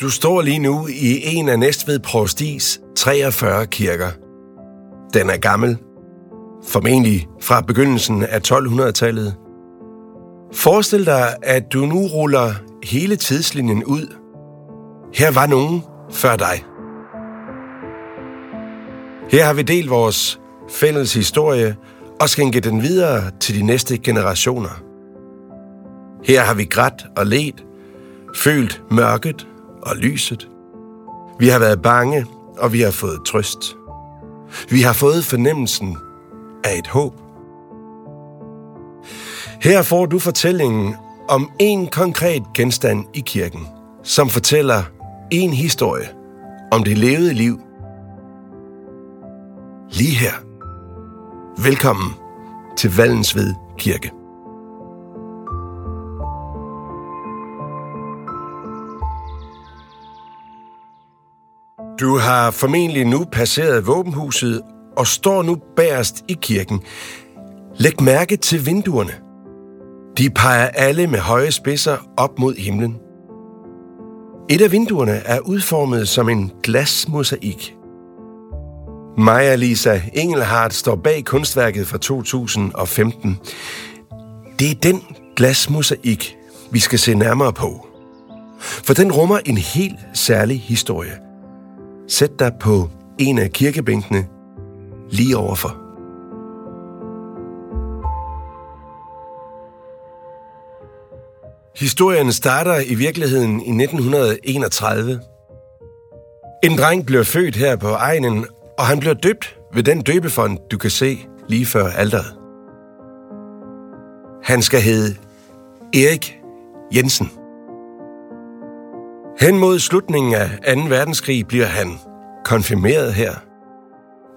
Du står lige nu i en af Næstved Provstis 43 kirker. Den er gammel, formentlig fra begyndelsen af 1200-tallet. Forestil dig, at du nu ruller hele tidslinjen ud. Her var nogen før dig. Her har vi delt vores fælles historie og skænket den videre til de næste generationer. Her har vi grædt og let, følt mørket og lyset. Vi har været bange, og vi har fået trøst. Vi har fået fornemmelsen af et håb. Her får du fortællingen om en konkret genstand i kirken, som fortæller en historie om det levede liv. Lige her. Velkommen til Vallensved Kirke. Du har formentlig nu passeret våbenhuset og står nu bagerst i kirken. Læg mærke til vinduerne. De peger alle med høje spidser op mod himlen. Et af vinduerne er udformet som en glasmosaik. Maja Lisa Engelhardt står bag kunstværket fra 2015. Det er den glasmosaik, vi skal se nærmere på. For den rummer en helt særlig historie – Sæt dig på en af kirkebænkene lige overfor. Historien starter i virkeligheden i 1931. En dreng blev født her på egnen, og han blev døbt ved den døbefond, du kan se lige før alderet. Han skal hedde Erik Jensen. Hen mod slutningen af 2. verdenskrig bliver han konfirmeret her.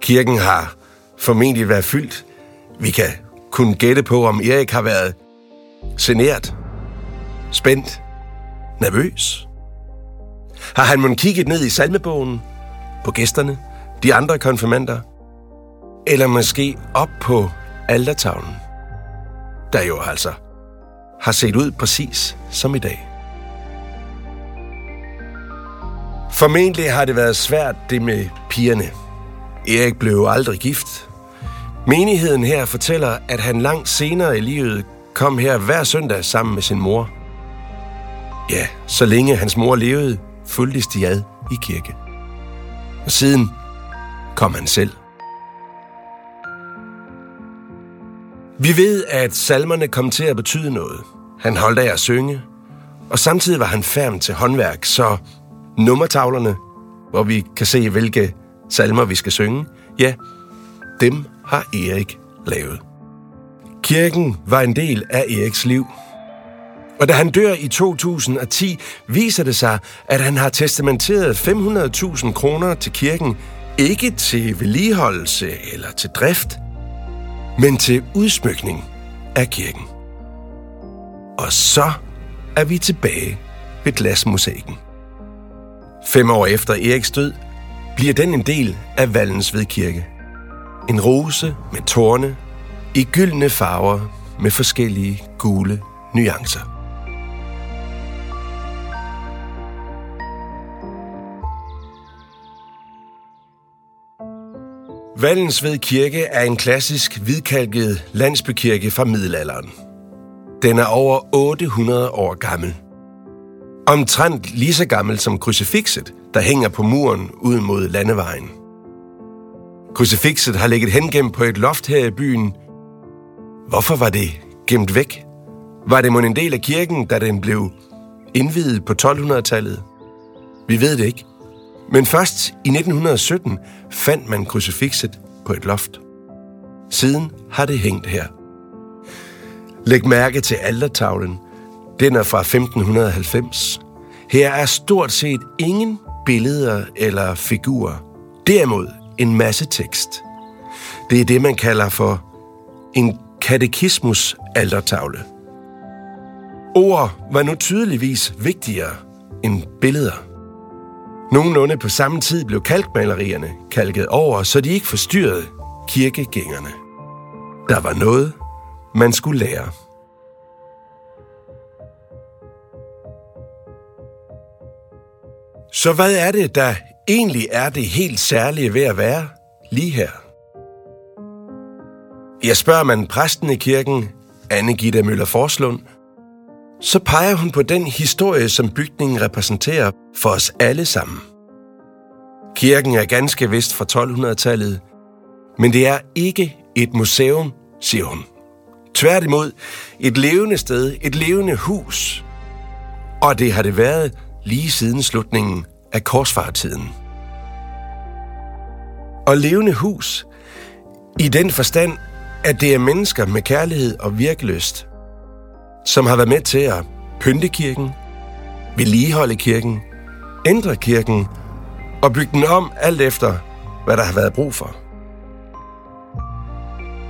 Kirken har formentlig været fyldt. Vi kan kun gætte på, om Erik har været generet, spændt, nervøs. Har han måske kigget ned i salmebogen, på gæsterne, de andre konfirmander, eller måske op på aldertavlen, der jo altså har set ud præcis som i dag. Formentlig har det været svært det med pigerne. Erik blev aldrig gift. Menigheden her fortæller, at han langt senere i livet kom her hver søndag sammen med sin mor. Ja, så længe hans mor levede, fulgtes de ad i kirke. Og siden kom han selv. Vi ved, at salmerne kom til at betyde noget. Han holdt af at synge, og samtidig var han færm til håndværk, så nummertavlerne, hvor vi kan se, hvilke salmer vi skal synge, ja, dem har Erik lavet. Kirken var en del af Eriks liv. Og da han dør i 2010, viser det sig, at han har testamenteret 500.000 kroner til kirken, ikke til vedligeholdelse eller til drift, men til udsmykning af kirken. Og så er vi tilbage ved glasmosaikken. Fem år efter Eriks død bliver den en del af Vallensved Kirke. En rose med tårne i gyldne farver med forskellige gule nuancer. Vallensved Kirke er en klassisk hvidkalket landsbykirke fra middelalderen. Den er over 800 år gammel. Omtrent lige så gammel som krucifixet, der hænger på muren ud mod landevejen. Krucifixet har ligget hengemt på et loft her i byen. Hvorfor var det gemt væk? Var det mon en del af kirken, da den blev indvidet på 1200-tallet? Vi ved det ikke. Men først i 1917 fandt man krucifixet på et loft. Siden har det hængt her. Læg mærke til altertavlen, den er fra 1590. Her er stort set ingen billeder eller figurer. Derimod en masse tekst. Det er det, man kalder for en katekismus altertavle. Ord var nu tydeligvis vigtigere end billeder. Nogenlunde på samme tid blev kalkmalerierne kalket over, så de ikke forstyrrede kirkegængerne. Der var noget, man skulle lære. Så hvad er det, der egentlig er det helt særlige ved at være lige her? Jeg spørger man præsten i kirken, Anne Gitte Møller Forslund, så peger hun på den historie, som bygningen repræsenterer for os alle sammen. Kirken er ganske vist fra 1200-tallet, men det er ikke et museum, siger hun. Tværtimod et levende sted, et levende hus. Og det har det været lige siden slutningen af korsfartiden. Og levende hus, i den forstand, at det er mennesker med kærlighed og virkeløst, som har været med til at pynte kirken, vedligeholde kirken, ændre kirken og bygge den om alt efter, hvad der har været brug for.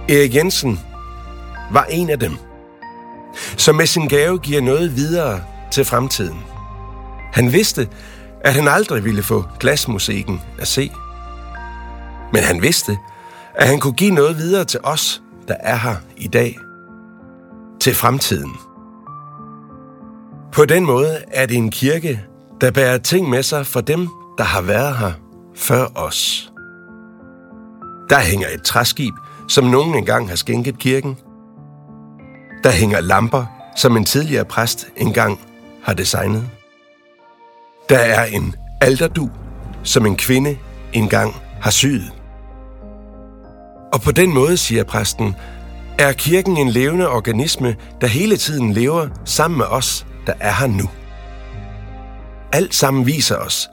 Erik Jensen var en af dem, som med sin gave giver noget videre til fremtiden. Han vidste, at han aldrig ville få glasmusikken at se. Men han vidste, at han kunne give noget videre til os, der er her i dag. Til fremtiden. På den måde er det en kirke, der bærer ting med sig for dem, der har været her før os. Der hænger et træskib, som nogen engang har skænket kirken. Der hænger lamper, som en tidligere præst engang har designet. Der er en alderdu, som en kvinde engang har syet. Og på den måde, siger præsten, er kirken en levende organisme, der hele tiden lever sammen med os, der er her nu. Alt sammen viser os,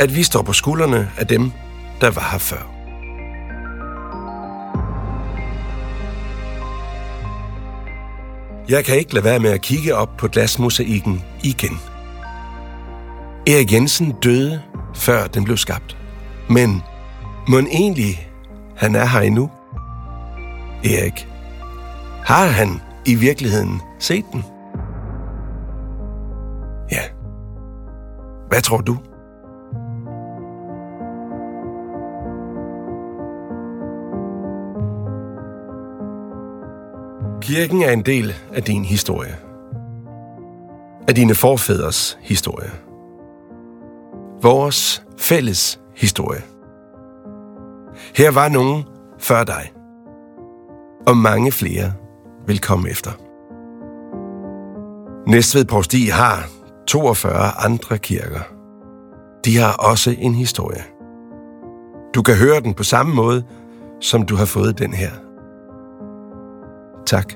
at vi står på skuldrene af dem, der var her før. Jeg kan ikke lade være med at kigge op på glasmosaikken igen. Erik Jensen døde, før den blev skabt. Men må egentlig han er her endnu? Erik, har han i virkeligheden set den? Ja. Hvad tror du? Kirken er en del af din historie. Af dine forfædres historie. Vores fælles historie. Her var nogen før dig. Og mange flere vil komme efter. Næstved Provsti har 42 andre kirker. De har også en historie. Du kan høre den på samme måde, som du har fået den her. Tak,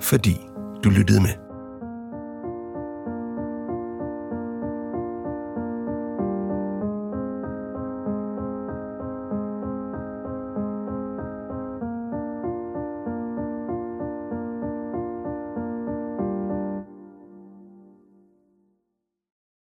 fordi du lyttede med.